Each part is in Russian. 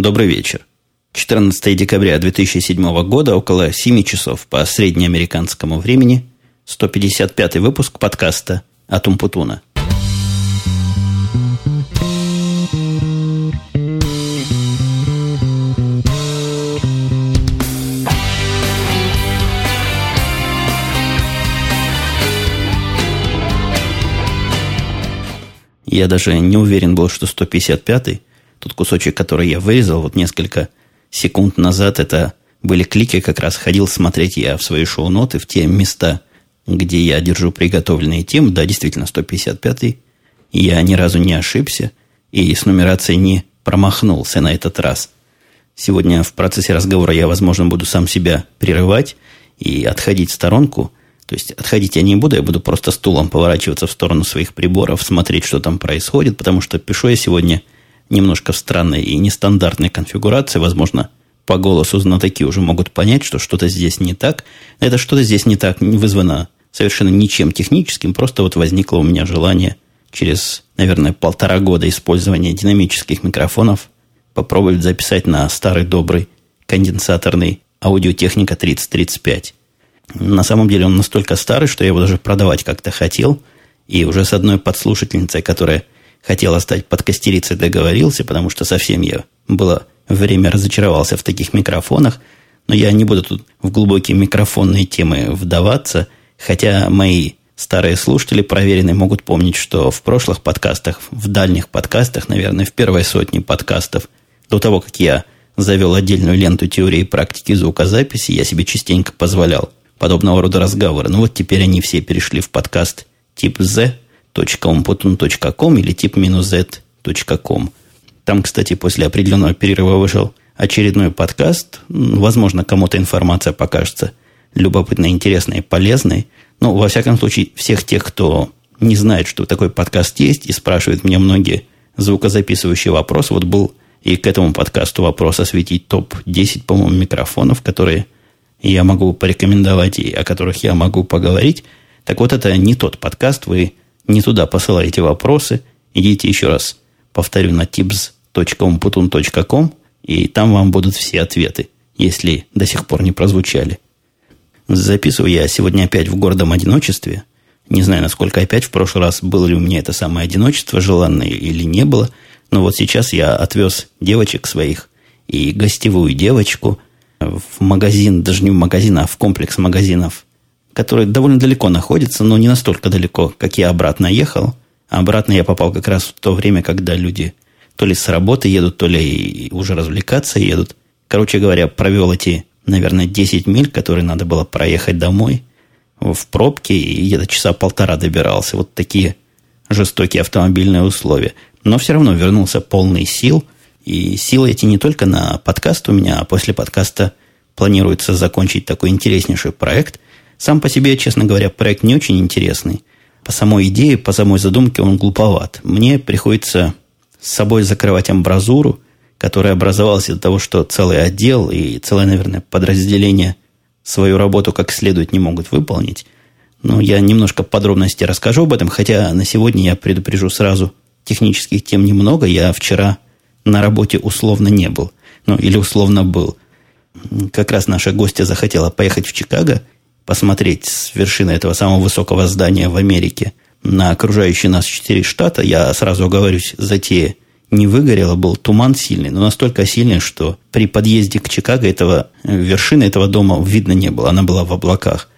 Добрый вечер. 14 декабря 2007 года, около 7 часов по среднеамериканскому времени, 155 выпуск подкаста «Атум Путуна». Я даже не уверен был, что 155-й, тот кусочек, который я вырезал вот несколько секунд назад, это были клики, как раз ходил смотреть я в свои шоу-ноты, в те места, где я держу приготовленные темы. Да, действительно, 155-й. Я ни разу не ошибся и с нумерацией не промахнулся на этот раз. Сегодня в процессе разговора я, возможно, буду сам себя прерывать и отходить в сторонку – то есть отходить я не буду, я буду просто стулом поворачиваться в сторону своих приборов, смотреть, что там происходит, потому что пишу я сегодня немножко в странной и нестандартной конфигурации. Возможно, по голосу знатоки уже могут понять, что что-то здесь не так. Это что-то здесь не так не вызвано совершенно ничем техническим, просто вот возникло у меня желание через, наверное, полтора года использования динамических микрофонов попробовать записать на старый добрый конденсаторный аудиотехника 3035. На самом деле он настолько старый, что я его даже продавать как-то хотел. И уже с одной подслушательницей, которая хотела стать подкастерицей, договорился, потому что совсем я было время разочаровался в таких микрофонах. Но я не буду тут в глубокие микрофонные темы вдаваться, хотя мои старые слушатели проверенные могут помнить, что в прошлых подкастах, в дальних подкастах, наверное, в первой сотне подкастов, до того, как я завел отдельную ленту теории и практики звукозаписи, я себе частенько позволял подобного рода разговоры. Ну вот теперь они все перешли в подкаст тип z.umputun.com или тип-z.com. Там, кстати, после определенного перерыва вышел очередной подкаст. Возможно, кому-то информация покажется любопытной, интересной полезной. Но, во всяком случае, всех тех, кто не знает, что такой подкаст есть, и спрашивает меня многие звукозаписывающие вопросы. Вот был и к этому подкасту вопрос осветить топ-10, по-моему, микрофонов, которые я могу порекомендовать и о которых я могу поговорить. Так вот, это не тот подкаст, вы не туда посылаете вопросы. Идите еще раз, повторю, на tips.umputun.com, и там вам будут все ответы, если до сих пор не прозвучали. Записываю я сегодня опять в гордом одиночестве. Не знаю, насколько опять в прошлый раз было ли у меня это самое одиночество желанное или не было. Но вот сейчас я отвез девочек своих и гостевую девочку – в магазин, даже не в магазин, а в комплекс магазинов, который довольно далеко находится, но не настолько далеко, как я обратно ехал. А обратно я попал как раз в то время, когда люди то ли с работы едут, то ли уже развлекаться едут. Короче говоря, провел эти, наверное, 10 миль, которые надо было проехать домой в пробке, и где-то часа полтора добирался. Вот такие жестокие автомобильные условия. Но все равно вернулся полный сил – и силы эти не только на подкаст у меня, а после подкаста планируется закончить такой интереснейший проект. Сам по себе, честно говоря, проект не очень интересный. По самой идее, по самой задумке он глуповат. Мне приходится с собой закрывать амбразуру, которая образовалась из-за того, что целый отдел и целое, наверное, подразделение свою работу как следует не могут выполнить. Но я немножко подробностей расскажу об этом, хотя на сегодня я предупрежу сразу, технических тем немного. Я вчера на работе условно не был. Ну, или условно был. Как раз наша гостья захотела поехать в Чикаго, посмотреть с вершины этого самого высокого здания в Америке на окружающие нас четыре штата. Я сразу оговорюсь, затея не выгорела, был туман сильный, но настолько сильный, что при подъезде к Чикаго этого, вершины этого дома видно не было, она была в облаках.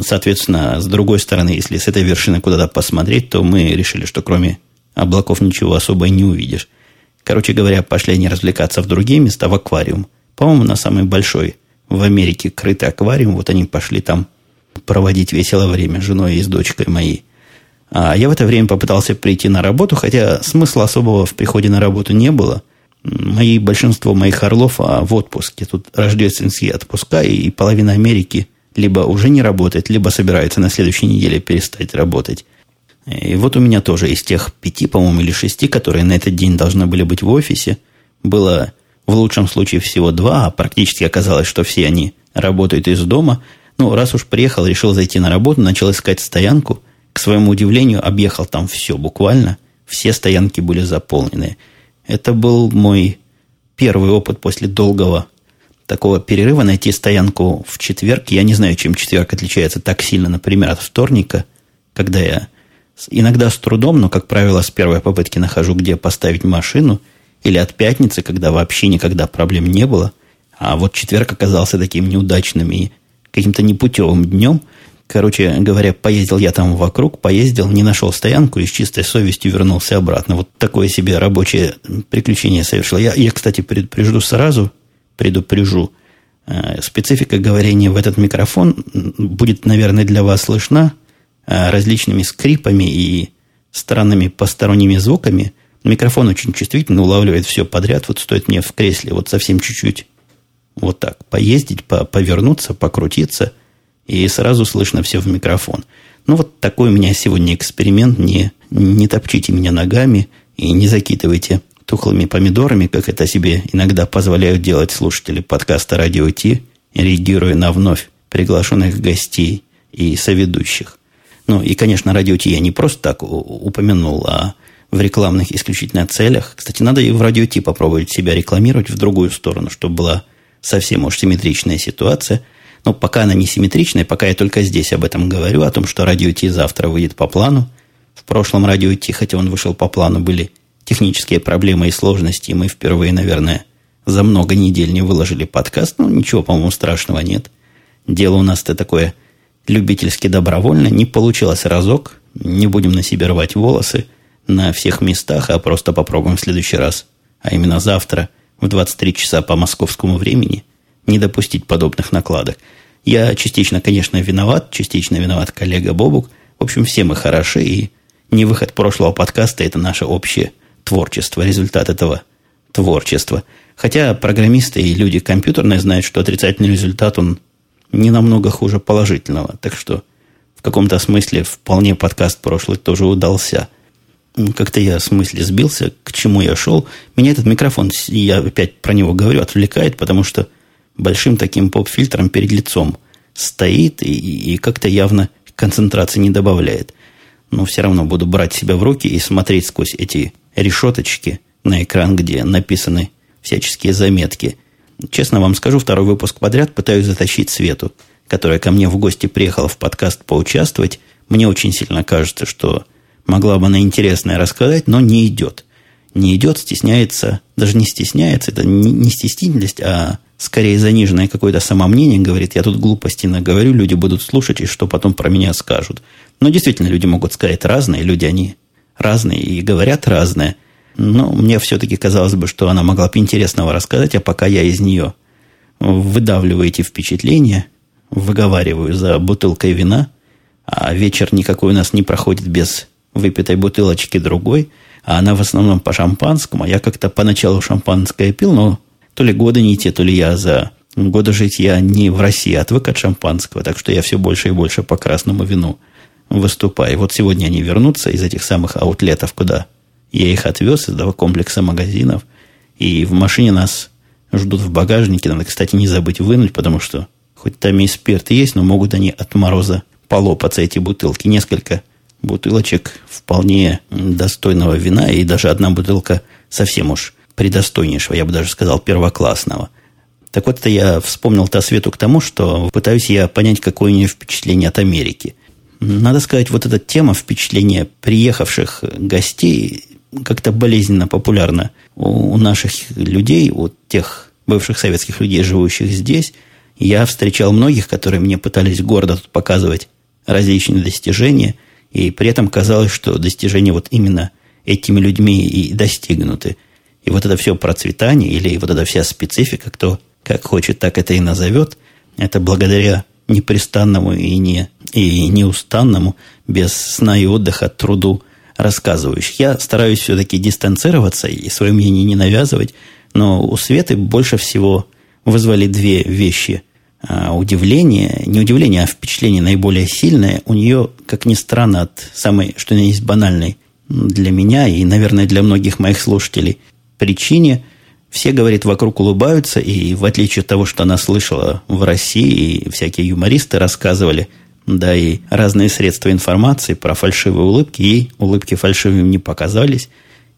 Соответственно, с другой стороны, если с этой вершины куда-то посмотреть, то мы решили, что кроме облаков ничего особо и не увидишь. Короче говоря, пошли они развлекаться в другие места, в аквариум. По-моему, на самый большой в Америке крытый аквариум. Вот они пошли там проводить весело время с женой и с дочкой моей. А я в это время попытался прийти на работу, хотя смысла особого в приходе на работу не было. Мои, большинство моих орлов а в отпуске. Тут рождественские отпуска, и половина Америки либо уже не работает, либо собирается на следующей неделе перестать работать. И вот у меня тоже из тех пяти, по-моему, или шести, которые на этот день должны были быть в офисе, было в лучшем случае всего два, а практически оказалось, что все они работают из дома. Ну, раз уж приехал, решил зайти на работу, начал искать стоянку. К своему удивлению, объехал там все буквально. Все стоянки были заполнены. Это был мой первый опыт после долгого такого перерыва найти стоянку в четверг. Я не знаю, чем четверг отличается так сильно, например, от вторника, когда я иногда с трудом, но, как правило, с первой попытки нахожу, где поставить машину, или от пятницы, когда вообще никогда проблем не было. А вот четверг оказался таким неудачным и каким-то непутевым днем. Короче говоря, поездил я там вокруг, поездил, не нашел стоянку и с чистой совестью вернулся обратно. Вот такое себе рабочее приключение совершил. Я, я кстати, предупрежду сразу, предупрежу. Э, специфика говорения в этот микрофон будет, наверное, для вас слышна э, различными скрипами и странными посторонними звуками. Микрофон очень чувствительно улавливает все подряд. Вот стоит мне в кресле вот совсем чуть-чуть вот так поездить, повернуться, покрутиться, и сразу слышно все в микрофон. Ну, вот такой у меня сегодня эксперимент. Не, не топчите меня ногами и не закидывайте тухлыми помидорами, как это себе иногда позволяют делать слушатели подкаста «Радио Ти», реагируя на вновь приглашенных гостей и соведущих. Ну, и, конечно, «Радио Ти» я не просто так упомянул, а в рекламных исключительно целях. Кстати, надо и в «Радио Ти» попробовать себя рекламировать в другую сторону, чтобы была совсем уж симметричная ситуация. Но пока она не симметричная, пока я только здесь об этом говорю, о том, что «Радио Ти» завтра выйдет по плану. В прошлом «Радио Ти», хотя он вышел по плану, были технические проблемы и сложности, и мы впервые, наверное, за много недель не выложили подкаст. Ну, ничего, по-моему, страшного нет. Дело у нас-то такое любительски добровольно. Не получилось разок. Не будем на себе рвать волосы на всех местах, а просто попробуем в следующий раз. А именно завтра в 23 часа по московскому времени не допустить подобных накладок. Я частично, конечно, виноват, частично виноват коллега Бобук. В общем, все мы хороши, и не выход прошлого подкаста – это наше общее творчество, результат этого творчества. Хотя программисты и люди компьютерные знают, что отрицательный результат, он не намного хуже положительного. Так что в каком-то смысле вполне подкаст прошлый тоже удался. Как-то я в смысле сбился, к чему я шел. Меня этот микрофон, я опять про него говорю, отвлекает, потому что большим таким поп-фильтром перед лицом стоит и, и как-то явно концентрации не добавляет. Но все равно буду брать себя в руки и смотреть сквозь эти решеточки на экран, где написаны всяческие заметки. Честно вам скажу, второй выпуск подряд пытаюсь затащить Свету, которая ко мне в гости приехала в подкаст поучаствовать. Мне очень сильно кажется, что могла бы она интересное рассказать, но не идет. Не идет, стесняется, даже не стесняется, это не стеснительность, а скорее заниженное какое-то самомнение, говорит, я тут глупости наговорю, люди будут слушать, и что потом про меня скажут. Но действительно, люди могут сказать разные, люди, они разные и говорят разное. Но мне все-таки казалось бы, что она могла бы интересного рассказать, а пока я из нее выдавливаю эти впечатления, выговариваю за бутылкой вина, а вечер никакой у нас не проходит без выпитой бутылочки другой, а она в основном по шампанскому. Я как-то поначалу шампанское пил, но то ли годы не те, то ли я за годы жить я не в России, отвык от шампанского, так что я все больше и больше по красному вину выступаю. Вот сегодня они вернутся из этих самых аутлетов, куда я их отвез, из этого комплекса магазинов. И в машине нас ждут в багажнике. Надо, кстати, не забыть вынуть, потому что хоть там и спирт есть, но могут они от мороза полопаться, эти бутылки. Несколько бутылочек вполне достойного вина, и даже одна бутылка совсем уж предостойнейшего, я бы даже сказал, первоклассного. Так вот, это я вспомнил то свету к тому, что пытаюсь я понять, какое у нее впечатление от Америки. Надо сказать, вот эта тема впечатления приехавших гостей как-то болезненно популярна у наших людей, у тех бывших советских людей, живущих здесь. Я встречал многих, которые мне пытались гордо тут показывать различные достижения, и при этом казалось, что достижения вот именно этими людьми и достигнуты. И вот это все процветание, или вот эта вся специфика, кто как хочет, так это и назовет, это благодаря непрестанному и, не, и неустанному, без сна и отдыха труду рассказывающих. Я стараюсь все-таки дистанцироваться и свое мнение не навязывать, но у Светы больше всего вызвали две вещи. А, удивление, не удивление, а впечатление наиболее сильное. У нее, как ни странно, от самой, что есть банальной для меня и, наверное, для многих моих слушателей причине – все, говорит, вокруг улыбаются, и в отличие от того, что она слышала в России, и всякие юмористы рассказывали, да и разные средства информации про фальшивые улыбки, ей улыбки фальшивыми не показались.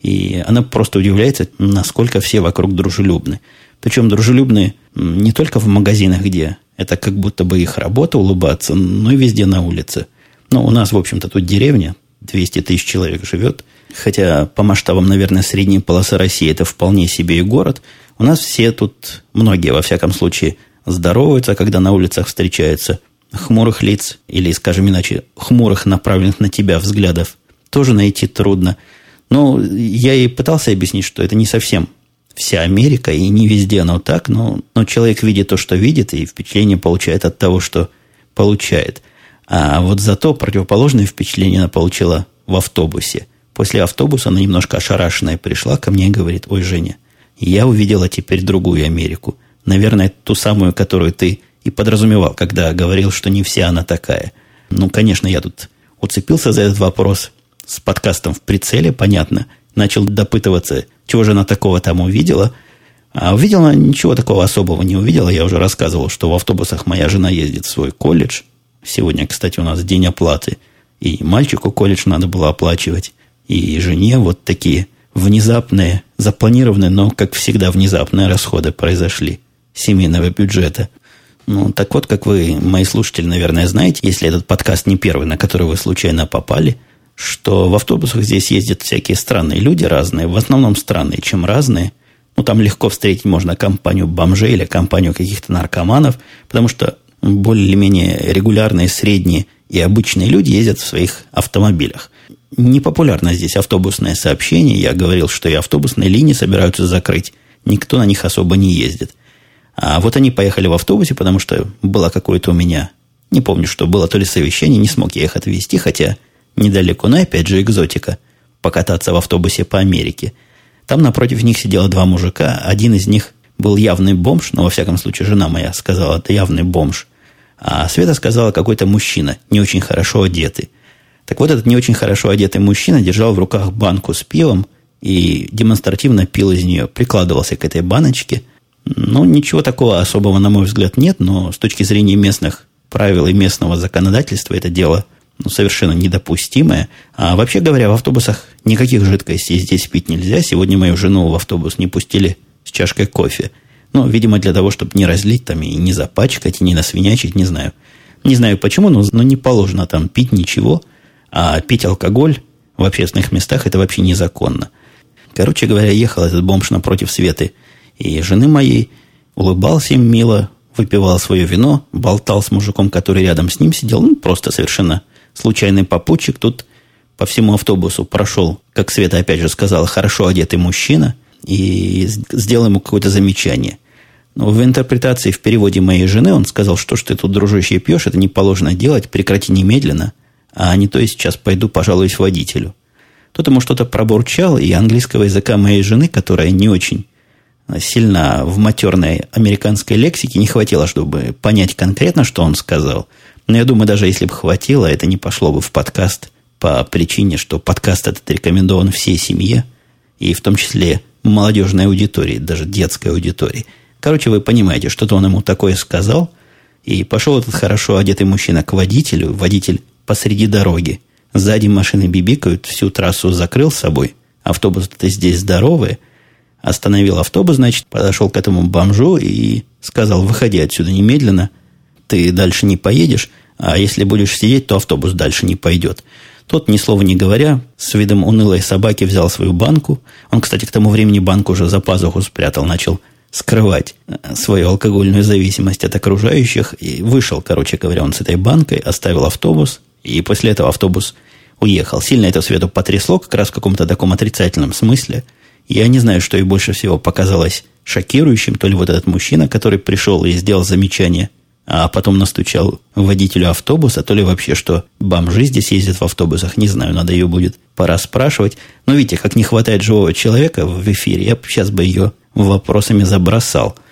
И она просто удивляется, насколько все вокруг дружелюбны. Причем дружелюбны не только в магазинах, где это как будто бы их работа улыбаться, но и везде на улице. Но у нас, в общем-то, тут деревня, 200 тысяч человек живет. Хотя по масштабам, наверное, средней полосы России это вполне себе и город. У нас все тут, многие, во всяком случае, здороваются, когда на улицах встречаются. Хмурых лиц, или, скажем иначе, хмурых, направленных на тебя взглядов, тоже найти трудно. Но я и пытался объяснить, что это не совсем вся Америка, и не везде оно так, но, но человек видит то, что видит, и впечатление получает от того, что получает. А вот зато противоположное впечатление она получила в автобусе. После автобуса она немножко ошарашенная пришла ко мне и говорит, ой, Женя, я увидела теперь другую Америку. Наверное, ту самую, которую ты и подразумевал, когда говорил, что не вся она такая. Ну, конечно, я тут уцепился за этот вопрос с подкастом в прицеле, понятно. Начал допытываться, чего же она такого там увидела. А увидела ничего такого особого не увидела. Я уже рассказывал, что в автобусах моя жена ездит в свой колледж. Сегодня, кстати, у нас день оплаты. И мальчику колледж надо было оплачивать. И жене вот такие внезапные, запланированные, но, как всегда, внезапные расходы произошли семейного бюджета. Ну, так вот, как вы, мои слушатели, наверное, знаете, если этот подкаст не первый, на который вы случайно попали, что в автобусах здесь ездят всякие странные люди разные, в основном странные, чем разные. Ну, там легко встретить можно компанию бомжей или компанию каких-то наркоманов, потому что более-менее регулярные, средние и обычные люди ездят в своих автомобилях. Непопулярно здесь автобусное сообщение. Я говорил, что и автобусные линии собираются закрыть. Никто на них особо не ездит. А вот они поехали в автобусе, потому что было какое-то у меня, не помню, что было, то ли совещание, не смог я их отвезти, хотя недалеко, но опять же экзотика, покататься в автобусе по Америке. Там напротив них сидело два мужика, один из них был явный бомж, но во всяком случае жена моя сказала, это явный бомж. А Света сказала, какой-то мужчина, не очень хорошо одетый. Так вот, этот не очень хорошо одетый мужчина держал в руках банку с пивом и демонстративно пил из нее, прикладывался к этой баночке. Ну, ничего такого особого, на мой взгляд, нет, но с точки зрения местных правил и местного законодательства это дело ну, совершенно недопустимое. А вообще говоря, в автобусах никаких жидкостей здесь пить нельзя. Сегодня мою жену в автобус не пустили с чашкой кофе. Ну, видимо, для того, чтобы не разлить там и не запачкать, и не насвинячить, не знаю. Не знаю почему, но, но не положено там пить ничего. А пить алкоголь в общественных местах это вообще незаконно. Короче говоря, ехал этот бомж напротив Светы и жены моей, улыбался им мило, выпивал свое вино, болтал с мужиком, который рядом с ним сидел, ну, просто совершенно случайный попутчик. Тут по всему автобусу прошел, как Света опять же сказала, хорошо одетый мужчина и сделал ему какое-то замечание. Но в интерпретации, в переводе моей жены он сказал, что ж ты тут, дружище, пьешь, это не положено делать, прекрати немедленно, а не то я сейчас пойду пожалуюсь водителю. Тот ему что-то пробурчал, и английского языка моей жены, которая не очень сильно в матерной американской лексике, не хватило, чтобы понять конкретно, что он сказал. Но я думаю, даже если бы хватило, это не пошло бы в подкаст по причине, что подкаст этот рекомендован всей семье, и в том числе молодежной аудитории, даже детской аудитории. Короче, вы понимаете, что-то он ему такое сказал, и пошел этот хорошо одетый мужчина к водителю, водитель посреди дороги. Сзади машины бибикают, всю трассу закрыл с собой. Автобус-то здесь здоровый. Остановил автобус, значит, подошел к этому бомжу и сказал, выходи отсюда немедленно, ты дальше не поедешь, а если будешь сидеть, то автобус дальше не пойдет. Тот, ни слова не говоря, с видом унылой собаки взял свою банку. Он, кстати, к тому времени банку уже за пазуху спрятал, начал скрывать э, свою алкогольную зависимость от окружающих. И вышел, короче говоря, он с этой банкой, оставил автобус, и после этого автобус уехал. Сильно это Свету потрясло, как раз в каком-то таком отрицательном смысле. Я не знаю, что ей больше всего показалось шокирующим, то ли вот этот мужчина, который пришел и сделал замечание, а потом настучал водителю автобуса, то ли вообще, что бомжи здесь ездят в автобусах, не знаю, надо ее будет пора спрашивать. Но видите, как не хватает живого человека в эфире, я сейчас бы ее вопросами забросал –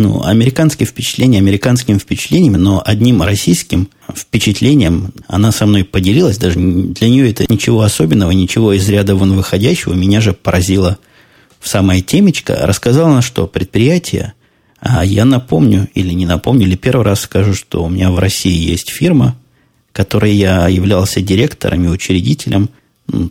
ну, американские впечатления американскими впечатлениями, но одним российским впечатлением она со мной поделилась. Даже для нее это ничего особенного, ничего из ряда вон выходящего. Меня же поразило в самое темечко. Рассказала она, что предприятие, а я напомню, или не напомню, или первый раз скажу, что у меня в России есть фирма, которой я являлся директором и учредителем,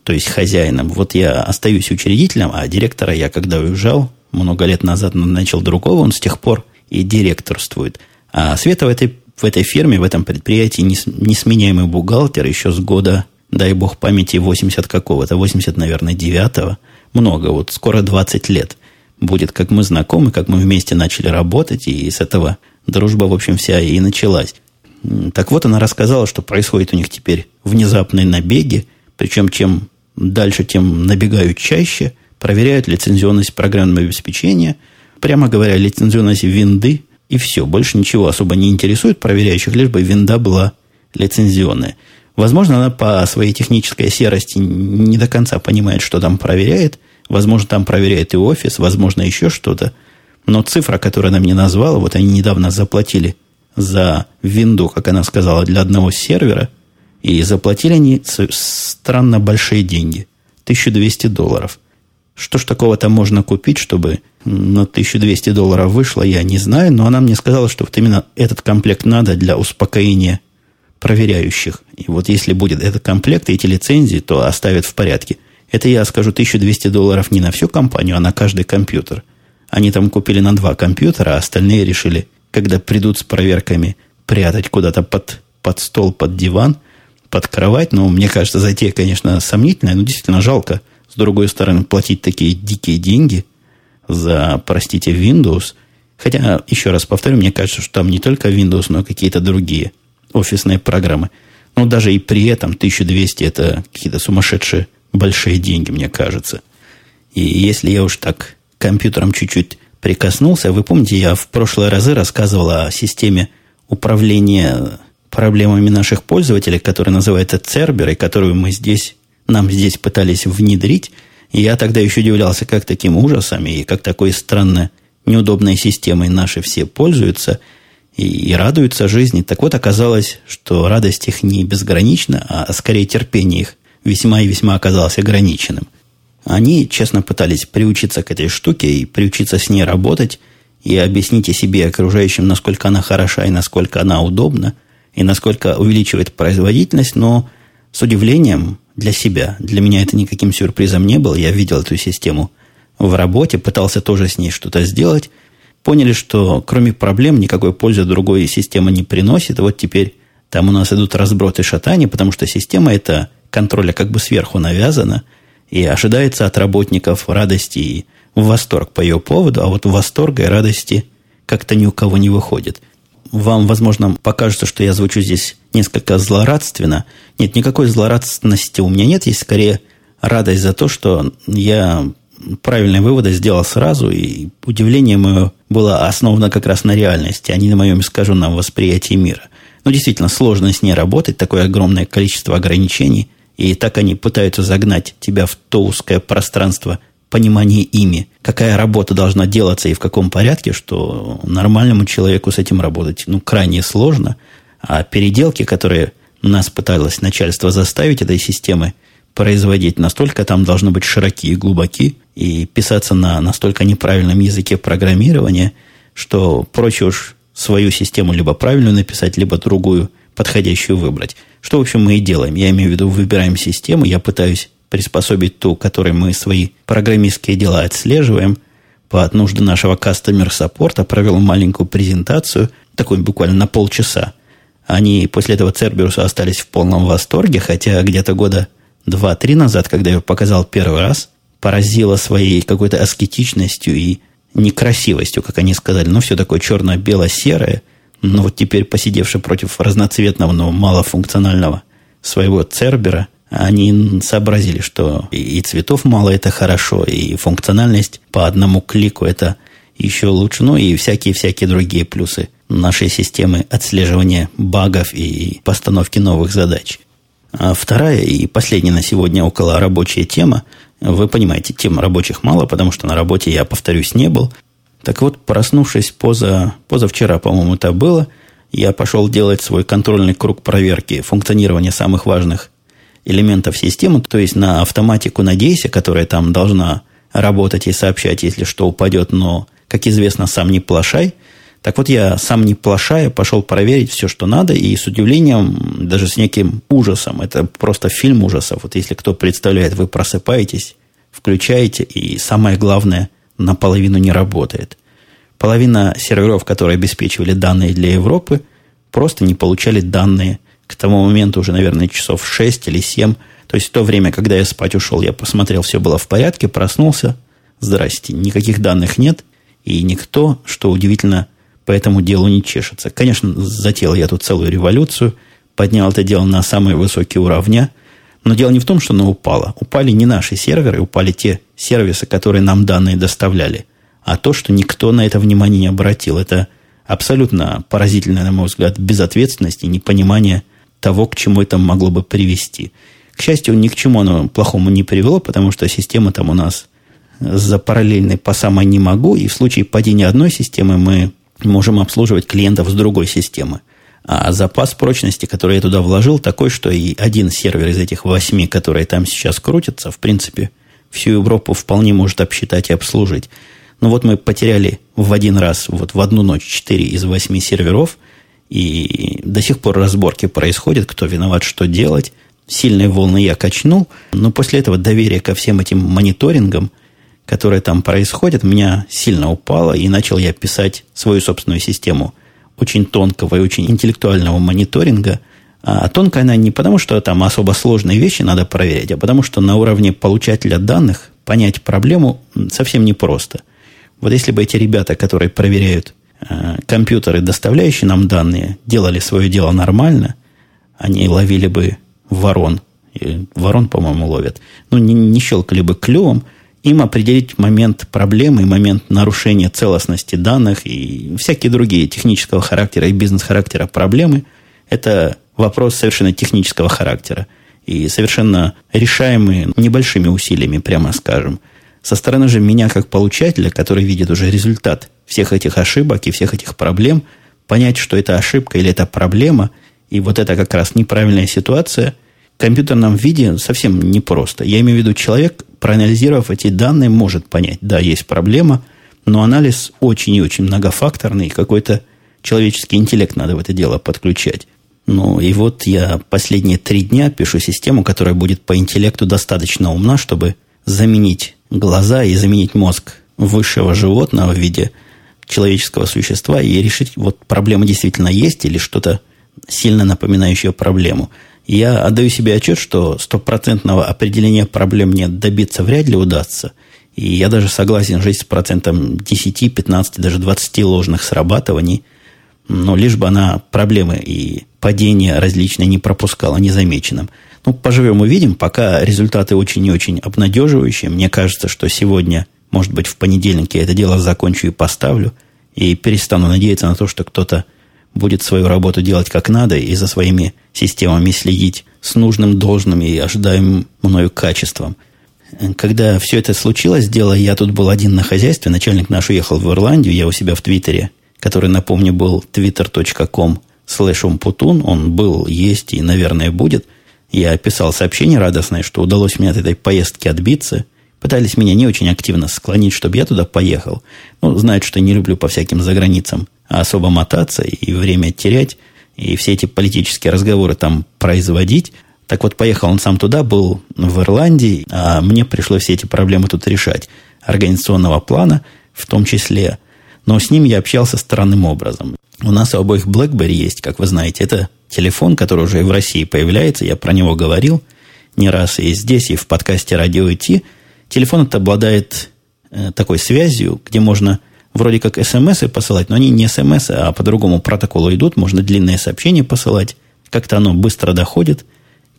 то есть хозяином. Вот я остаюсь учредителем, а директора я, когда уезжал, много лет назад начал другого, он с тех пор и директорствует. А Света в этой, в этой фирме, в этом предприятии несменяемый бухгалтер еще с года, дай бог памяти, 80 какого-то, 80, наверное, 9 много, вот скоро 20 лет будет, как мы знакомы, как мы вместе начали работать, и с этого дружба, в общем, вся и началась. Так вот, она рассказала, что происходит у них теперь внезапные набеги, причем чем дальше, тем набегают чаще, проверяют лицензионность программного обеспечения, прямо говоря, лицензионность винды, и все, больше ничего особо не интересует проверяющих, лишь бы винда была лицензионная. Возможно, она по своей технической серости не до конца понимает, что там проверяет. Возможно, там проверяет и офис, возможно, еще что-то. Но цифра, которую она мне назвала, вот они недавно заплатили за винду, как она сказала, для одного сервера, и заплатили они странно большие деньги. 1200 долларов. Что ж такого там можно купить, чтобы на 1200 долларов вышло, я не знаю, но она мне сказала, что вот именно этот комплект надо для успокоения проверяющих. И вот если будет этот комплект и эти лицензии, то оставят в порядке. Это я скажу 1200 долларов не на всю компанию, а на каждый компьютер. Они там купили на два компьютера, а остальные решили когда придут с проверками, прятать куда-то под, под стол, под диван, под кровать. Ну, мне кажется, затея, конечно, сомнительная, но действительно жалко. С другой стороны, платить такие дикие деньги за, простите, Windows. Хотя, еще раз повторю, мне кажется, что там не только Windows, но и какие-то другие офисные программы. Но даже и при этом 1200 это какие-то сумасшедшие большие деньги, мне кажется. И если я уж так компьютером чуть-чуть прикоснулся. Вы помните, я в прошлые разы рассказывал о системе управления проблемами наших пользователей, которая называется Цербер, и которую мы здесь, нам здесь пытались внедрить. И я тогда еще удивлялся, как таким ужасом и как такой странно неудобной системой наши все пользуются и, и радуются жизни. Так вот, оказалось, что радость их не безгранична, а скорее терпение их весьма и весьма оказалось ограниченным – они честно пытались приучиться к этой штуке и приучиться с ней работать, и объясните себе окружающим, насколько она хороша и насколько она удобна, и насколько увеличивает производительность, но с удивлением для себя, для меня это никаким сюрпризом не было, я видел эту систему в работе, пытался тоже с ней что-то сделать, поняли, что кроме проблем никакой пользы другой система не приносит, и вот теперь там у нас идут разброты шатания, потому что система эта контроля как бы сверху навязана – и ожидается от работников радости и восторг по ее поводу, а вот восторга и радости как-то ни у кого не выходит. Вам, возможно, покажется, что я звучу здесь несколько злорадственно. Нет, никакой злорадственности у меня нет, есть скорее радость за то, что я правильные выводы сделал сразу, и удивление мое было основано как раз на реальности, а не на моем искаженном восприятии мира. Но действительно, сложно с ней работать, такое огромное количество ограничений – и так они пытаются загнать тебя в то узкое пространство понимания ими, какая работа должна делаться и в каком порядке, что нормальному человеку с этим работать ну, крайне сложно. А переделки, которые нас пыталось начальство заставить этой системы производить, настолько там должны быть широкие и глубоки, и писаться на настолько неправильном языке программирования, что проще уж свою систему либо правильную написать, либо другую подходящую выбрать. Что, в общем, мы и делаем. Я имею в виду, выбираем систему, я пытаюсь приспособить ту, которой мы свои программистские дела отслеживаем. По нужде нашего customer саппорта провел маленькую презентацию, такую буквально на полчаса. Они после этого Церберуса остались в полном восторге, хотя где-то года два-три назад, когда я ее показал первый раз, поразило своей какой-то аскетичностью и некрасивостью, как они сказали. Ну, все такое черно-бело-серое – но вот теперь, посидевши против разноцветного, но малофункционального своего Цербера, они сообразили, что и цветов мало, это хорошо, и функциональность по одному клику это еще лучше, ну и всякие-всякие другие плюсы нашей системы отслеживания багов и постановки новых задач. А вторая и последняя на сегодня около рабочая тема. Вы понимаете, тем рабочих мало, потому что на работе я, повторюсь, не был. Так вот, проснувшись поза, позавчера, по-моему, это было, я пошел делать свой контрольный круг проверки функционирования самых важных элементов системы, то есть на автоматику «Надейся», которая там должна работать и сообщать, если что упадет, но, как известно, сам не плашай. Так вот, я сам не плашая пошел проверить все, что надо, и с удивлением, даже с неким ужасом, это просто фильм ужасов. Вот если кто представляет, вы просыпаетесь, включаете, и самое главное, наполовину не работает. Половина серверов, которые обеспечивали данные для Европы, просто не получали данные к тому моменту уже, наверное, часов 6 или 7. То есть в то время, когда я спать ушел, я посмотрел, все было в порядке, проснулся. Здрасте, никаких данных нет, и никто, что удивительно, по этому делу не чешется. Конечно, затеял я тут целую революцию, поднял это дело на самые высокие уровня, но дело не в том, что оно упало. Упали не наши серверы, упали те сервисы, которые нам данные доставляли, а то, что никто на это внимание не обратил. Это абсолютно поразительная, на мой взгляд, безответственность и непонимание того, к чему это могло бы привести. К счастью, ни к чему оно плохому не привело, потому что система там у нас за параллельной по самой не могу, и в случае падения одной системы мы можем обслуживать клиентов с другой системы. А запас прочности, который я туда вложил, такой, что и один сервер из этих восьми, которые там сейчас крутятся, в принципе, всю Европу вполне может обсчитать и обслужить. Но вот мы потеряли в один раз, вот в одну ночь, четыре из восьми серверов, и до сих пор разборки происходят, кто виноват, что делать. Сильные волны я качнул, но после этого доверие ко всем этим мониторингам – которые там происходят, меня сильно упало, и начал я писать свою собственную систему очень тонкого и очень интеллектуального мониторинга. А тонкая она не потому, что там особо сложные вещи надо проверять, а потому что на уровне получателя данных понять проблему совсем непросто. Вот если бы эти ребята, которые проверяют э, компьютеры, доставляющие нам данные, делали свое дело нормально, они ловили бы ворон. И ворон, по-моему, ловят. Ну, не, не щелкали бы клювом – им определить момент проблемы, момент нарушения целостности данных и всякие другие технического характера и бизнес-характера проблемы, это вопрос совершенно технического характера и совершенно решаемый небольшими усилиями, прямо скажем. Со стороны же меня, как получателя, который видит уже результат всех этих ошибок и всех этих проблем, понять, что это ошибка или это проблема, и вот это как раз неправильная ситуация – компьютерном виде совсем непросто. Я имею в виду, человек, проанализировав эти данные, может понять, да, есть проблема, но анализ очень и очень многофакторный, какой-то человеческий интеллект надо в это дело подключать. Ну, и вот я последние три дня пишу систему, которая будет по интеллекту достаточно умна, чтобы заменить глаза и заменить мозг высшего животного в виде человеческого существа и решить, вот проблема действительно есть или что-то сильно напоминающее проблему – я отдаю себе отчет, что стопроцентного определения проблем мне добиться вряд ли удастся. И я даже согласен жить с процентом 10, 15, даже 20 ложных срабатываний, но лишь бы она проблемы и падения различные не пропускала незамеченным. Ну, поживем увидим, пока результаты очень и очень обнадеживающие. Мне кажется, что сегодня, может быть, в понедельник я это дело закончу и поставлю, и перестану надеяться на то, что кто-то будет свою работу делать как надо и за своими системами следить с нужным, должным и ожидаемым мною качеством. Когда все это случилось, дело я тут был один на хозяйстве, начальник наш уехал в Ирландию, я у себя в Твиттере, который, напомню, был twitter.com слэш умпутун, он был, есть и, наверное, будет. Я писал сообщение радостное, что удалось мне от этой поездки отбиться. Пытались меня не очень активно склонить, чтобы я туда поехал. Ну, знают, что не люблю по всяким заграницам особо мотаться и время терять, и все эти политические разговоры там производить. Так вот, поехал он сам туда, был в Ирландии, а мне пришлось все эти проблемы тут решать. Организационного плана в том числе. Но с ним я общался странным образом. У нас у обоих BlackBerry есть, как вы знаете. Это телефон, который уже и в России появляется. Я про него говорил не раз и здесь, и в подкасте «Радио ИТ». Телефон это обладает э, такой связью, где можно вроде как смс посылать, но они не смс, а по другому протоколу идут. Можно длинные сообщения посылать. Как-то оно быстро доходит,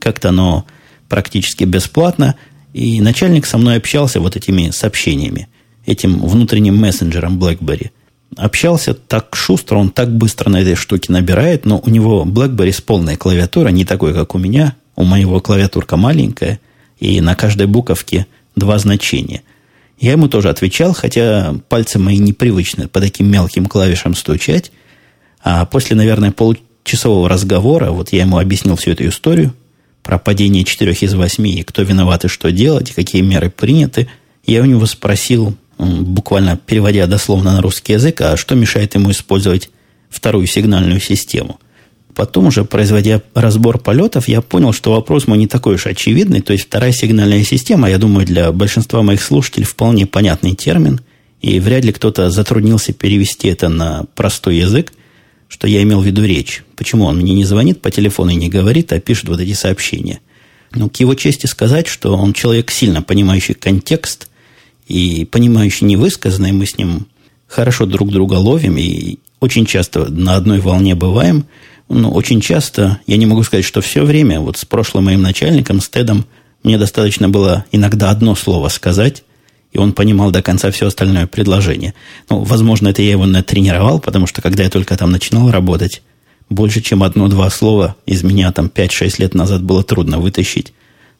как-то оно практически бесплатно. И начальник со мной общался вот этими сообщениями, этим внутренним мессенджером BlackBerry. Общался так шустро, он так быстро на этой штуке набирает, но у него BlackBerry с полной клавиатурой, не такой, как у меня. У моего клавиатурка маленькая, и на каждой буковке два значения – я ему тоже отвечал, хотя пальцы мои непривычны по таким мелким клавишам стучать. А после, наверное, получасового разговора, вот я ему объяснил всю эту историю про падение четырех из восьми, и кто виноват и что делать, и какие меры приняты, я у него спросил буквально переводя дословно на русский язык, а что мешает ему использовать вторую сигнальную систему. Потом уже, производя разбор полетов, я понял, что вопрос мой не такой уж очевидный. То есть вторая сигнальная система, я думаю, для большинства моих слушателей вполне понятный термин. И вряд ли кто-то затруднился перевести это на простой язык, что я имел в виду речь. Почему он мне не звонит по телефону и не говорит, а пишет вот эти сообщения. Ну, к его чести сказать, что он человек, сильно понимающий контекст и понимающий невысказанное, мы с ним хорошо друг друга ловим и очень часто на одной волне бываем. Но очень часто, я не могу сказать, что все время, вот с прошлым моим начальником, с Тедом, мне достаточно было иногда одно слово сказать, и он понимал до конца все остальное предложение. Ну, возможно, это я его натренировал, потому что когда я только там начинал работать, больше, чем одно-два слова из меня там 5-6 лет назад было трудно вытащить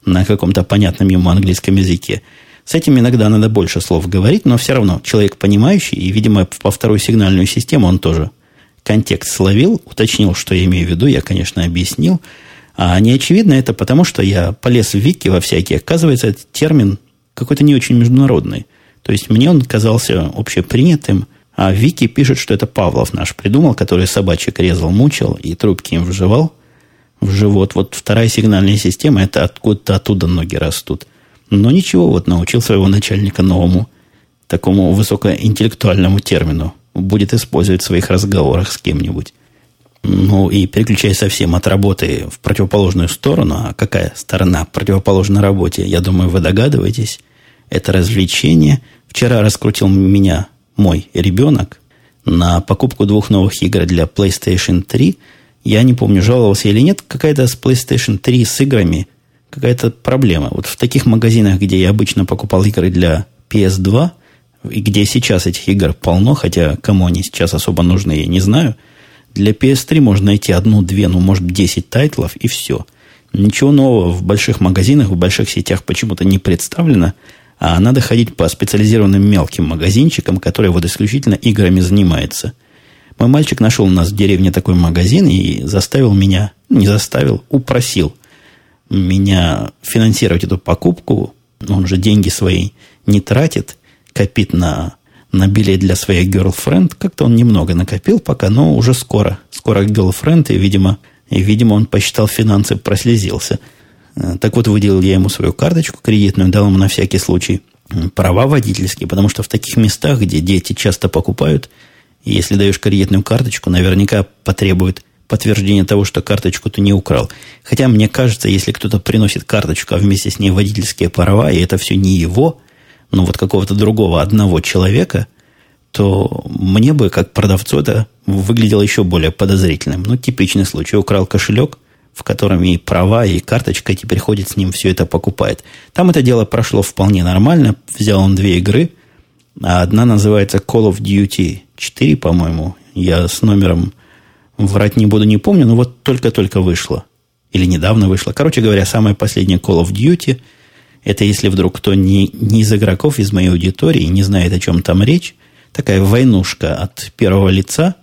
на каком-то понятном ему английском языке. С этим иногда надо больше слов говорить, но все равно человек понимающий, и, видимо, по вторую сигнальную систему он тоже контекст словил, уточнил, что я имею в виду, я, конечно, объяснил. А не очевидно это потому, что я полез в вики во всякие. Оказывается, этот термин какой-то не очень международный. То есть мне он казался общепринятым, а Вики пишет, что это Павлов наш придумал, который собачек резал, мучил и трубки им вживал в живот. Вот вторая сигнальная система, это откуда-то оттуда ноги растут. Но ничего, вот научил своего начальника новому, такому высокоинтеллектуальному термину. Будет использовать в своих разговорах с кем-нибудь. Ну и переключаясь совсем от работы в противоположную сторону, а какая сторона противоположной работе, я думаю, вы догадываетесь, это развлечение. Вчера раскрутил меня мой ребенок на покупку двух новых игр для PlayStation 3. Я не помню, жаловался или нет, какая-то с PlayStation 3 с играми какая-то проблема. Вот в таких магазинах, где я обычно покупал игры для PS2, и где сейчас этих игр полно, хотя кому они сейчас особо нужны, я не знаю, для PS3 можно найти одну-две, ну, может, 10 тайтлов, и все. Ничего нового в больших магазинах, в больших сетях почему-то не представлено – а надо ходить по специализированным мелким магазинчикам, которые вот исключительно играми занимаются. Мой мальчик нашел у нас в деревне такой магазин и заставил меня, не заставил, упросил меня финансировать эту покупку. Он же деньги свои не тратит, копит на, на билет для своей girlfriend. Как-то он немного накопил пока, но уже скоро. Скоро girlfriend, и, видимо, и, видимо, он посчитал финансы, прослезился – Э, так вот, выделил я ему свою карточку кредитную, дал ему на всякий случай права водительские, потому что в таких местах, где дети часто покупают, если даешь кредитную карточку, наверняка потребует подтверждение того, что карточку ты не украл. Хотя мне кажется, если кто-то приносит карточку, а вместе с ней водительские права, и это все не его, но вот какого-то другого одного человека, то мне бы, как продавцу, это выглядело еще более подозрительным. Ну, типичный случай. Украл кошелек – в котором и права, и карточка теперь ходит с ним, все это покупает. Там это дело прошло вполне нормально. Взял он две игры. Одна называется Call of Duty 4, по-моему. Я с номером врать не буду, не помню, но вот только-только вышло. Или недавно вышло. Короче говоря, самая последняя Call of Duty. Это если вдруг кто не, не из игроков, из моей аудитории, не знает, о чем там речь. Такая войнушка от первого лица,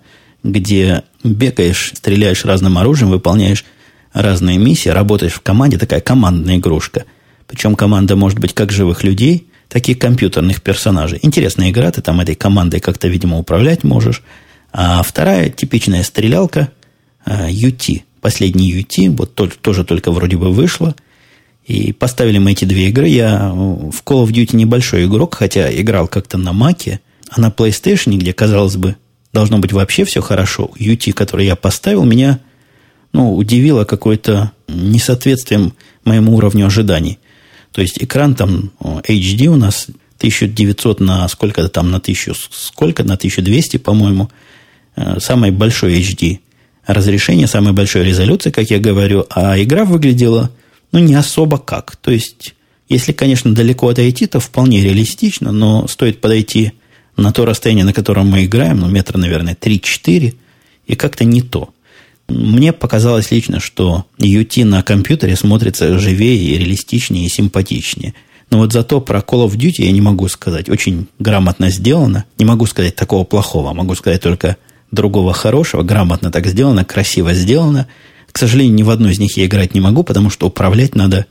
где бегаешь, стреляешь разным оружием, выполняешь разные миссии, работаешь в команде, такая командная игрушка. Причем команда может быть как живых людей, так и компьютерных персонажей. Интересная игра, ты там этой командой как-то, видимо, управлять можешь. А вторая типичная стрелялка UT. А, Последний UT, вот тоже только вроде бы вышло. И поставили мы эти две игры. Я в Call of Duty небольшой игрок, хотя играл как-то на Маке, а на PlayStation, где, казалось бы, должно быть вообще все хорошо. UT, который я поставил, меня ну, удивило какое-то несоответствием моему уровню ожиданий. То есть экран там HD у нас 1900 на сколько-то там, на 1000, сколько, на 1200, по-моему. Э, самое большое HD разрешение, самая большая резолюция, как я говорю, а игра выглядела, ну, не особо как. То есть, если, конечно, далеко отойти, то вполне реалистично, но стоит подойти на то расстояние, на котором мы играем, ну, метра, наверное, 3-4, и как-то не то. Мне показалось лично, что UT на компьютере смотрится живее, и реалистичнее и симпатичнее. Но вот зато про Call of Duty я не могу сказать. Очень грамотно сделано. Не могу сказать такого плохого. Могу сказать только другого хорошего. Грамотно так сделано, красиво сделано. К сожалению, ни в одну из них я играть не могу, потому что управлять надо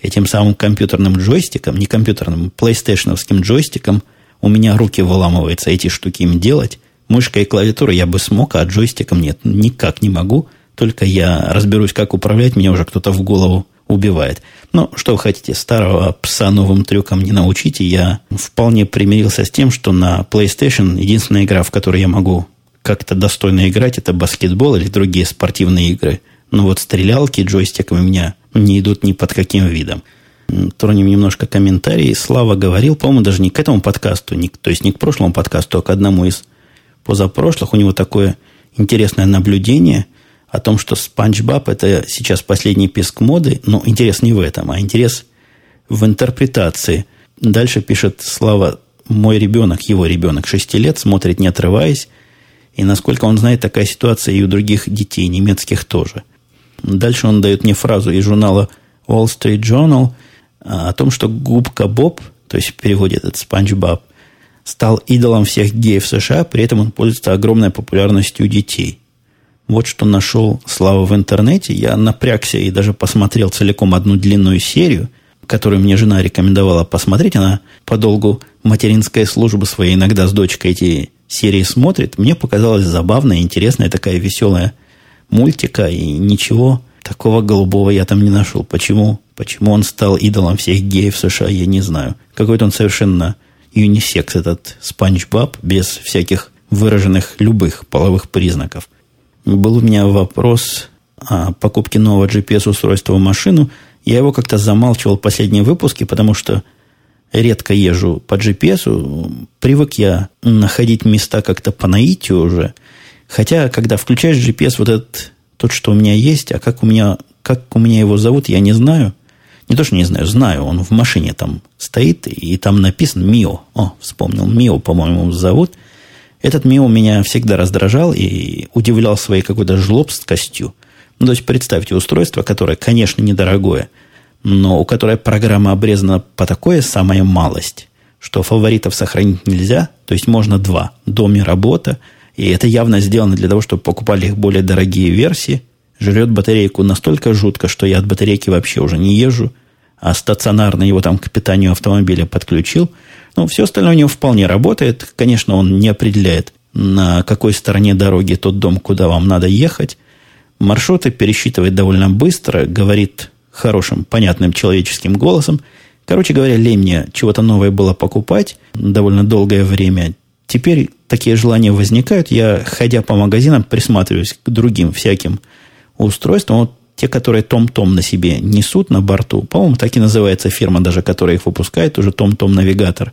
этим самым компьютерным джойстиком, не компьютерным, PlayStation джойстиком, у меня руки выламываются эти штуки им делать. Мышкой и клавиатурой я бы смог, а джойстиком нет, никак не могу. Только я разберусь, как управлять, меня уже кто-то в голову убивает. Но что вы хотите, старого пса новым трюкам не научите. Я вполне примирился с тем, что на PlayStation единственная игра, в которой я могу как-то достойно играть, это баскетбол или другие спортивные игры. Но вот стрелялки джойстиками у меня не идут ни под каким видом. Тронем немножко комментарии. Слава говорил, по-моему, даже не к этому подкасту, не, то есть не к прошлому подкасту, а к одному из позапрошлых. У него такое интересное наблюдение о том, что Спанч Баб это сейчас последний писк моды, но интерес не в этом, а интерес в интерпретации. Дальше пишет Слава, мой ребенок, его ребенок, 6 лет, смотрит не отрываясь, и насколько он знает, такая ситуация и у других детей, немецких тоже. Дальше он дает мне фразу из журнала Wall Street Journal – о том, что губка Боб, то есть в переводе этот Спанч Баб, стал идолом всех геев США, при этом он пользуется огромной популярностью у детей. Вот что нашел Слава в интернете. Я напрягся и даже посмотрел целиком одну длинную серию, которую мне жена рекомендовала посмотреть. Она по долгу материнской службы своей иногда с дочкой эти серии смотрит. Мне показалось забавная, интересная, такая веселая мультика, и ничего такого голубого я там не нашел. Почему Почему он стал идолом всех геев в США, я не знаю. Какой-то он совершенно юнисекс, этот Спанч Баб, без всяких выраженных любых половых признаков. Был у меня вопрос о покупке нового GPS-устройства в машину. Я его как-то замалчивал в последние выпуски, потому что редко езжу по GPS. Привык я находить места как-то по наитию уже. Хотя, когда включаешь GPS, вот этот, тот, что у меня есть, а как у меня, как у меня его зовут, я не знаю – не то, что не знаю, знаю, он в машине там стоит, и там написано Мио. О, вспомнил, Мио, по-моему, зовут. Этот Мио меня всегда раздражал и удивлял своей какой-то жлобсткостью. Ну, то есть, представьте устройство, которое, конечно, недорогое, но у которой программа обрезана по такой самая малость, что фаворитов сохранить нельзя, то есть можно два. Дом и работа. И это явно сделано для того, чтобы покупали их более дорогие версии – жрет батарейку настолько жутко, что я от батарейки вообще уже не езжу, а стационарно его там к питанию автомобиля подключил. Ну, все остальное у него вполне работает. Конечно, он не определяет, на какой стороне дороги тот дом, куда вам надо ехать. Маршруты пересчитывает довольно быстро, говорит хорошим, понятным человеческим голосом. Короче говоря, лень мне чего-то новое было покупать довольно долгое время. Теперь такие желания возникают. Я, ходя по магазинам, присматриваюсь к другим всяким устройства, вот те, которые Том-Том на себе несут на борту, по-моему, так и называется фирма даже, которая их выпускает, уже Том-Том Навигатор,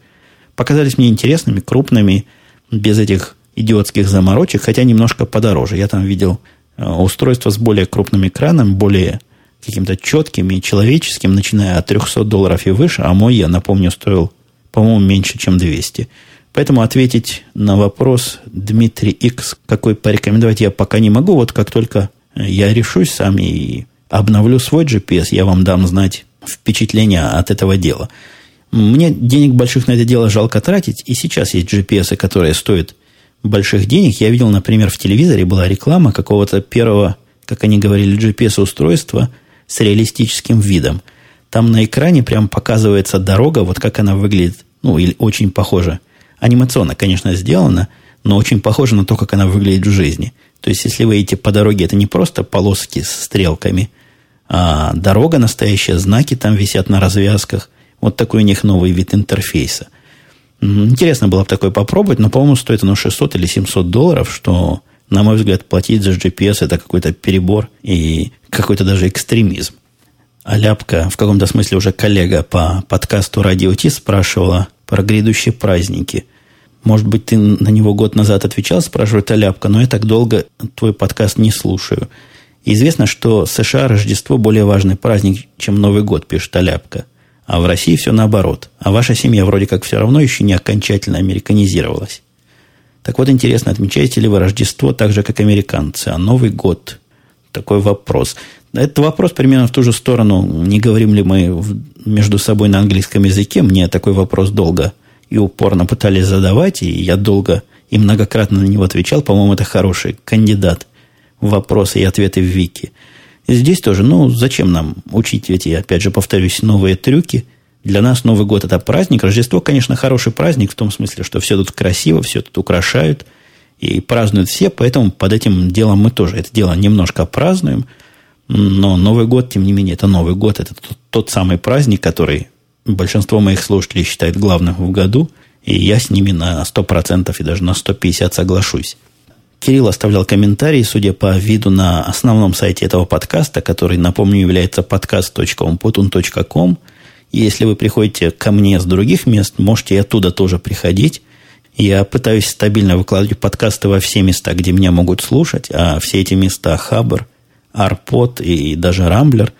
показались мне интересными, крупными, без этих идиотских заморочек, хотя немножко подороже. Я там видел э, устройство с более крупным экраном, более каким-то четким и человеческим, начиная от 300 долларов и выше, а мой, я напомню, стоил, по-моему, меньше, чем 200. Поэтому ответить на вопрос Дмитрий X, какой порекомендовать я пока не могу. Вот как только я решусь сам и обновлю свой GPS, я вам дам знать впечатления от этого дела. Мне денег больших на это дело жалко тратить, и сейчас есть GPS, которые стоят больших денег. Я видел, например, в телевизоре была реклама какого-то первого, как они говорили, GPS-устройства с реалистическим видом. Там на экране прям показывается дорога, вот как она выглядит, ну, или очень похоже. Анимационно, конечно, сделано, но очень похоже на то, как она выглядит в жизни. То есть, если вы едете по дороге, это не просто полоски с стрелками, а дорога настоящая, знаки там висят на развязках. Вот такой у них новый вид интерфейса. Интересно было бы такое попробовать, но, по-моему, стоит оно 600 или 700 долларов, что, на мой взгляд, платить за GPS это какой-то перебор и какой-то даже экстремизм. А Ляпка, в каком-то смысле уже коллега по подкасту «Радио Ти» спрашивала про грядущие праздники – может быть, ты на него год назад отвечал, спрашивает Аляпка, но я так долго твой подкаст не слушаю. известно, что США Рождество более важный праздник, чем Новый год, пишет Аляпка. А в России все наоборот. А ваша семья вроде как все равно еще не окончательно американизировалась. Так вот, интересно, отмечаете ли вы Рождество так же, как американцы, а Новый год? Такой вопрос. Это вопрос примерно в ту же сторону. Не говорим ли мы между собой на английском языке? Мне такой вопрос долго и упорно пытались задавать, и я долго и многократно на него отвечал. По-моему, это хороший кандидат в вопросы и ответы в Вики. Здесь тоже, ну, зачем нам учить эти, опять же, повторюсь, новые трюки? Для нас Новый год – это праздник. Рождество, конечно, хороший праздник в том смысле, что все тут красиво, все тут украшают и празднуют все, поэтому под этим делом мы тоже это дело немножко празднуем. Но Новый год, тем не менее, это Новый год, это тот, тот самый праздник, который большинство моих слушателей считает главным в году, и я с ними на 100% и даже на 150% соглашусь. Кирилл оставлял комментарий, судя по виду на основном сайте этого подкаста, который, напомню, является podcast.umputun.com. Если вы приходите ко мне с других мест, можете и оттуда тоже приходить. Я пытаюсь стабильно выкладывать подкасты во все места, где меня могут слушать, а все эти места Хабр, Арпод и даже Рамблер.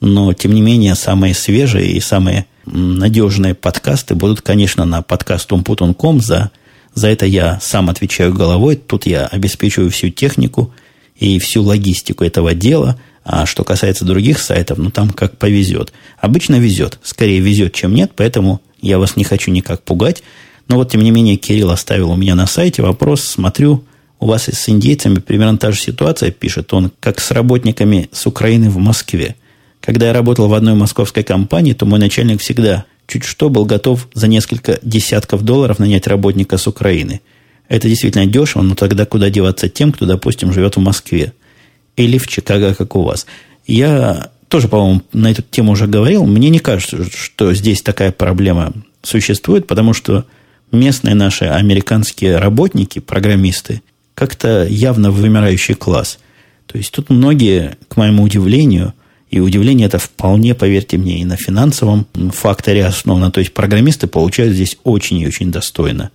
Но, тем не менее, самые свежие и самые надежные подкасты будут, конечно, на подкаст.umputun.com за за это я сам отвечаю головой. Тут я обеспечиваю всю технику и всю логистику этого дела. А что касается других сайтов, ну там как повезет. Обычно везет. Скорее везет, чем нет, поэтому я вас не хочу никак пугать. Но вот, тем не менее, Кирилл оставил у меня на сайте вопрос. Смотрю, у вас с индейцами примерно та же ситуация, пишет он, как с работниками с Украины в Москве. Когда я работал в одной московской компании, то мой начальник всегда чуть что был готов за несколько десятков долларов нанять работника с Украины. Это действительно дешево, но тогда куда деваться тем, кто, допустим, живет в Москве или в Чикаго, как у вас. Я тоже, по-моему, на эту тему уже говорил. Мне не кажется, что здесь такая проблема существует, потому что местные наши американские работники, программисты, как-то явно вымирающий класс. То есть тут многие, к моему удивлению, и удивление это вполне, поверьте мне, и на финансовом факторе основано. То есть программисты получают здесь очень и очень достойно.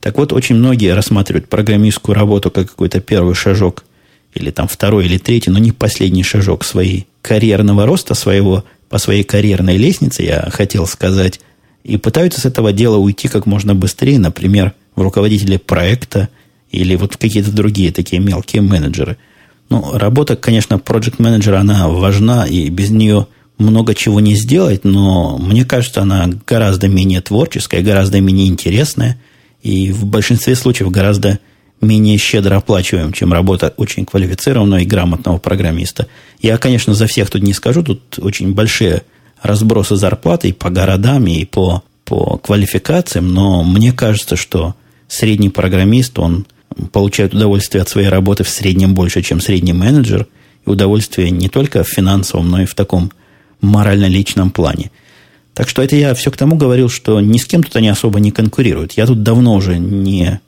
Так вот, очень многие рассматривают программистскую работу как какой-то первый шажок, или там второй или третий, но не последний шажок своей карьерного роста, своего, по своей карьерной лестнице, я хотел сказать, и пытаются с этого дела уйти как можно быстрее, например, в руководители проекта или вот какие-то другие такие мелкие менеджеры – ну, работа, конечно, проект менеджера она важна, и без нее много чего не сделать, но мне кажется, она гораздо менее творческая, гораздо менее интересная, и в большинстве случаев гораздо менее щедро оплачиваем, чем работа очень квалифицированного и грамотного программиста. Я, конечно, за всех тут не скажу, тут очень большие разбросы зарплаты и по городам, и по, по квалификациям, но мне кажется, что средний программист, он получают удовольствие от своей работы в среднем больше, чем средний менеджер, и удовольствие не только в финансовом, но и в таком морально-личном плане. Так что это я все к тому говорил, что ни с кем тут они особо не конкурируют. Я тут давно уже не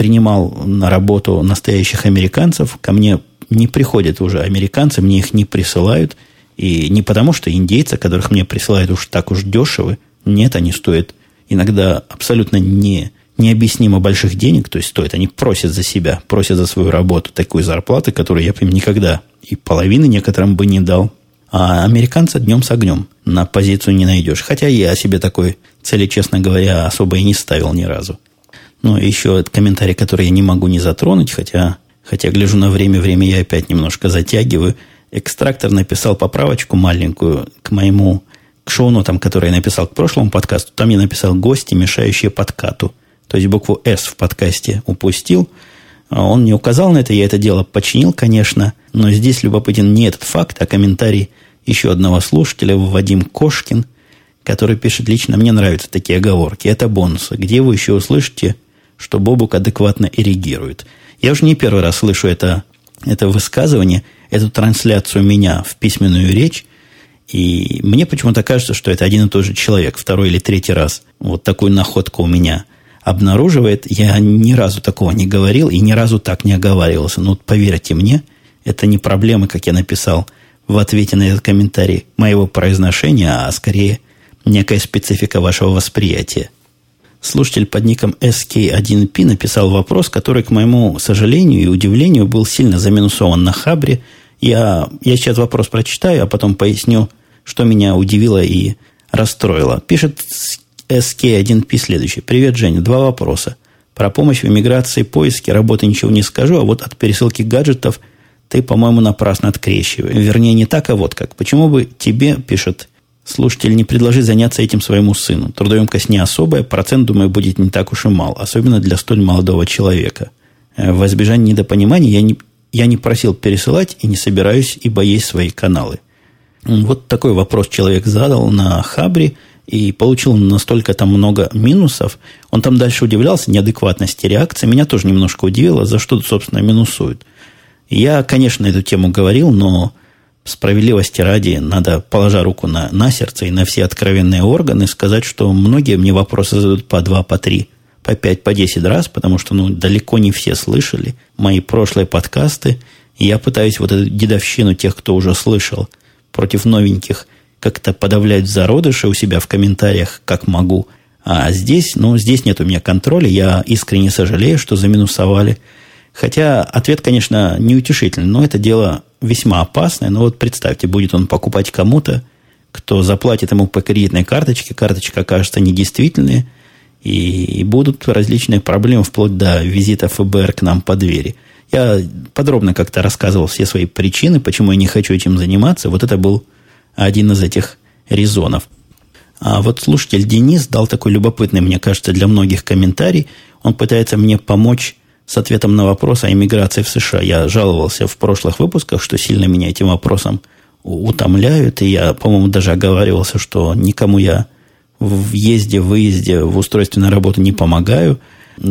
принимал на работу настоящих американцев. Ко мне не приходят уже американцы, мне их не присылают. И не потому, что индейцы, которых мне присылают уж так уж дешевы. Нет, они стоят иногда абсолютно не необъяснимо больших денег, то есть стоит, они просят за себя, просят за свою работу такую зарплату, которую я бы им никогда и половины некоторым бы не дал. А американца днем с огнем на позицию не найдешь. Хотя я себе такой цели, честно говоря, особо и не ставил ни разу. Ну, еще комментарий, который я не могу не затронуть, хотя, хотя гляжу на время, время я опять немножко затягиваю. Экстрактор написал поправочку маленькую к моему к шоу-нотам, который я написал к прошлому подкасту. Там я написал гости, мешающие подкату то есть букву «С» в подкасте упустил. А он не указал на это, я это дело починил, конечно, но здесь любопытен не этот факт, а комментарий еще одного слушателя, Вадим Кошкин, который пишет лично, мне нравятся такие оговорки, это бонусы, где вы еще услышите, что Бобук адекватно эрегирует. Я уже не первый раз слышу это, это высказывание, эту трансляцию меня в письменную речь, и мне почему-то кажется, что это один и тот же человек, второй или третий раз. Вот такую находку у меня – обнаруживает. Я ни разу такого не говорил и ни разу так не оговаривался. Вот поверьте мне, это не проблема, как я написал в ответе на этот комментарий моего произношения, а скорее некая специфика вашего восприятия. Слушатель под ником SK1P написал вопрос, который, к моему сожалению и удивлению, был сильно заминусован на Хабре. Я, я сейчас вопрос прочитаю, а потом поясню, что меня удивило и расстроило. Пишет SK1P следующий. Привет, Женя. Два вопроса. Про помощь в иммиграции, поиске, работы ничего не скажу, а вот от пересылки гаджетов ты, по-моему, напрасно открещиваешь. Вернее, не так, а вот как. Почему бы тебе, пишет слушатель, не предложить заняться этим своему сыну? Трудоемкость не особая, процент, думаю, будет не так уж и мал, особенно для столь молодого человека. Э, в избежание недопонимания я не, я не просил пересылать и не собираюсь, ибо есть свои каналы. Вот такой вопрос человек задал на Хабре – и получил настолько там много минусов. Он там дальше удивлялся неадекватности реакции. Меня тоже немножко удивило, за что, собственно, минусуют. Я, конечно, эту тему говорил, но справедливости ради надо, положа руку на, на сердце и на все откровенные органы, сказать, что многие мне вопросы задают по два, по три, по пять, по десять раз, потому что ну, далеко не все слышали мои прошлые подкасты. И я пытаюсь вот эту дедовщину тех, кто уже слышал, против новеньких – как-то подавлять зародыши у себя в комментариях, как могу. А здесь, ну, здесь нет у меня контроля. Я искренне сожалею, что заминусовали. Хотя ответ, конечно, неутешительный, но это дело весьма опасное. Но вот представьте, будет он покупать кому-то, кто заплатит ему по кредитной карточке, карточка окажется недействительной, и будут различные проблемы вплоть до визита ФБР к нам по двери. Я подробно как-то рассказывал все свои причины, почему я не хочу этим заниматься. Вот это был один из этих резонов. А вот слушатель Денис дал такой любопытный, мне кажется, для многих комментарий. Он пытается мне помочь с ответом на вопрос о иммиграции в США. Я жаловался в прошлых выпусках, что сильно меня этим вопросом утомляют. И я, по-моему, даже оговаривался, что никому я в въезде, выезде, в устройстве на работу не помогаю.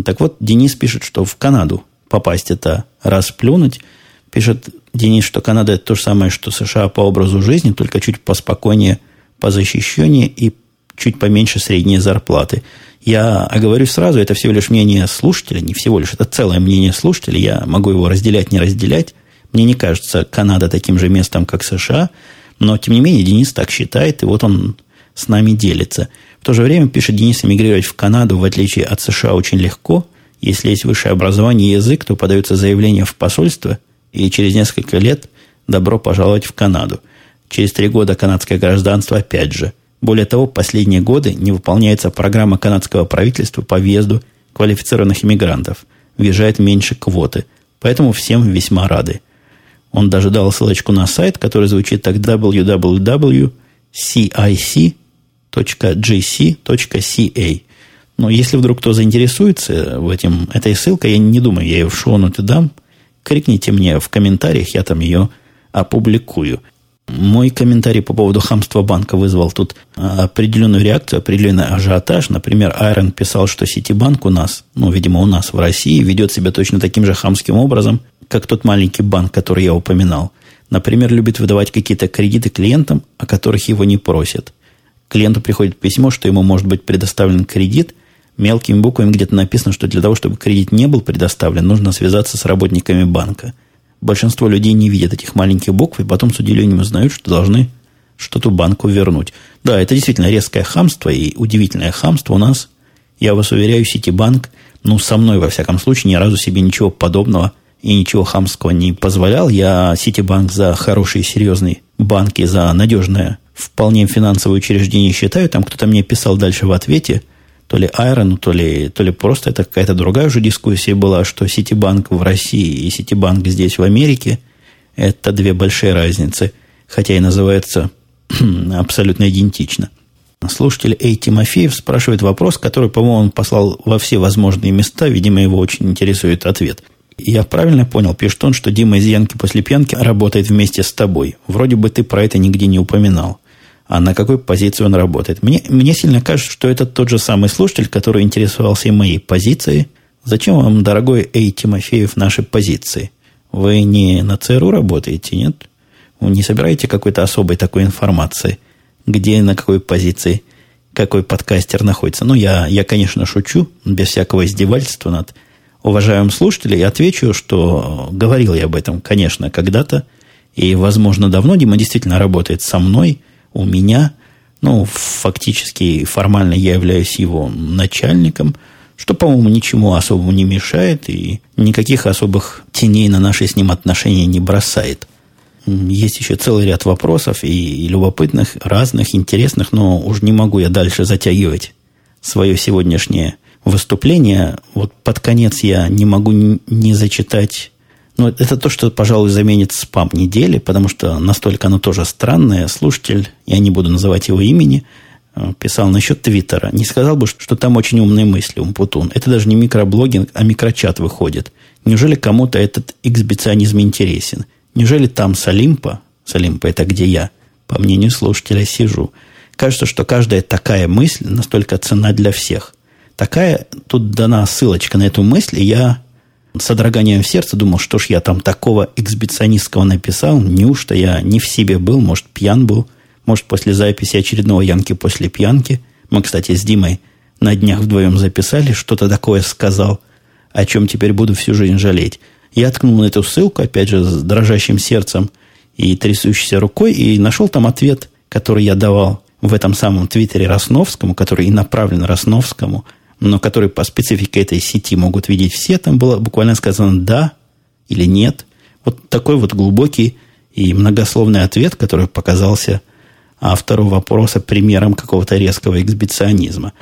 Так вот, Денис пишет, что в Канаду попасть это расплюнуть. Пишет Денис, что Канада это то же самое, что США по образу жизни, только чуть поспокойнее, позащищеннее и чуть поменьше средние зарплаты. Я оговорю сразу, это всего лишь мнение слушателя, не всего лишь, это целое мнение слушателя, я могу его разделять, не разделять. Мне не кажется Канада таким же местом, как США, но, тем не менее, Денис так считает, и вот он с нами делится. В то же время, пишет Денис, эмигрировать в Канаду, в отличие от США, очень легко. Если есть высшее образование и язык, то подается заявление в посольство – и через несколько лет добро пожаловать в Канаду. Через три года канадское гражданство опять же. Более того, последние годы не выполняется программа канадского правительства по въезду квалифицированных иммигрантов. Въезжает меньше квоты. Поэтому всем весьма рады. Он даже дал ссылочку на сайт, который звучит так www.cic.gc.ca. Но если вдруг кто заинтересуется в этим, этой ссылкой, я не думаю, я ее в шоу-ноты дам – крикните мне в комментариях, я там ее опубликую. Мой комментарий по поводу хамства банка вызвал тут определенную реакцию, определенный ажиотаж. Например, Айрон писал, что Ситибанк у нас, ну, видимо, у нас в России, ведет себя точно таким же хамским образом, как тот маленький банк, который я упоминал. Например, любит выдавать какие-то кредиты клиентам, о которых его не просят. Клиенту приходит письмо, что ему может быть предоставлен кредит, мелкими буквами где-то написано, что для того, чтобы кредит не был предоставлен, нужно связаться с работниками банка. Большинство людей не видят этих маленьких букв, и потом с удивлением узнают, что должны что-то банку вернуть. Да, это действительно резкое хамство и удивительное хамство у нас. Я вас уверяю, Ситибанк, ну, со мной, во всяком случае, ни разу себе ничего подобного и ничего хамского не позволял. Я Ситибанк за хороший серьезный банк и за надежное вполне финансовое учреждение считаю. Там кто-то мне писал дальше в ответе – то ли Айрону, то ли, то ли просто это какая-то другая уже дискуссия была, что Ситибанк в России и Ситибанк здесь в Америке – это две большие разницы, хотя и называются абсолютно идентично. Слушатель Эй Тимофеев спрашивает вопрос, который, по-моему, он послал во все возможные места. Видимо, его очень интересует ответ. Я правильно понял, пишет он, что Дима из Янки после пьянки работает вместе с тобой. Вроде бы ты про это нигде не упоминал а на какой позиции он работает. Мне, мне сильно кажется, что это тот же самый слушатель, который интересовался и моей позицией. Зачем вам, дорогой Эй Тимофеев, наши позиции? Вы не на ЦРУ работаете, нет? Вы не собираете какой-то особой такой информации, где, на какой позиции, какой подкастер находится? Ну, я, я конечно, шучу, без всякого издевательства над уважаемым слушателем, и отвечу, что говорил я об этом, конечно, когда-то, и, возможно, давно Дима действительно работает со мной – у меня, ну, фактически, формально я являюсь его начальником, что, по-моему, ничему особому не мешает и никаких особых теней на наши с ним отношения не бросает. Есть еще целый ряд вопросов и, и любопытных, разных, интересных, но уж не могу я дальше затягивать свое сегодняшнее выступление. Вот под конец я не могу не зачитать ну, это то, что, пожалуй, заменит спам недели, потому что настолько оно тоже странное. Слушатель, я не буду называть его имени, э, писал насчет Твиттера. Не сказал бы, что там очень умные мысли, Умпутун. Это даже не микроблогинг, а микрочат выходит. Неужели кому-то этот эксбиционизм интересен? Неужели там Салимпа, Салимпа это где я, по мнению слушателя, сижу, кажется, что каждая такая мысль настолько ценна для всех. Такая, тут дана ссылочка на эту мысль, и я с содроганием в сердце думал, что ж я там такого эксбиционистского написал, неужто я не в себе был, может, пьян был, может, после записи очередного Янки после пьянки. Мы, кстати, с Димой на днях вдвоем записали, что-то такое сказал, о чем теперь буду всю жизнь жалеть. Я ткнул на эту ссылку, опять же, с дрожащим сердцем и трясущейся рукой, и нашел там ответ, который я давал в этом самом твиттере Росновскому, который и направлен Росновскому, но который по специфике этой сети могут видеть все. Там было буквально сказано «да» или «нет». Вот такой вот глубокий и многословный ответ, который показался автору вопроса примером какого-то резкого эксбиционизма.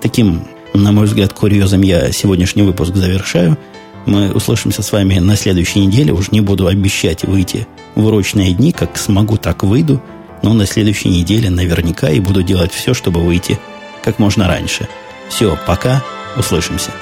Таким, на мой взгляд, курьезом я сегодняшний выпуск завершаю. Мы услышимся с вами на следующей неделе. Уж не буду обещать выйти в урочные дни, как смогу, так выйду. Но на следующей неделе наверняка и буду делать все, чтобы выйти как можно раньше. Все, пока, услышимся.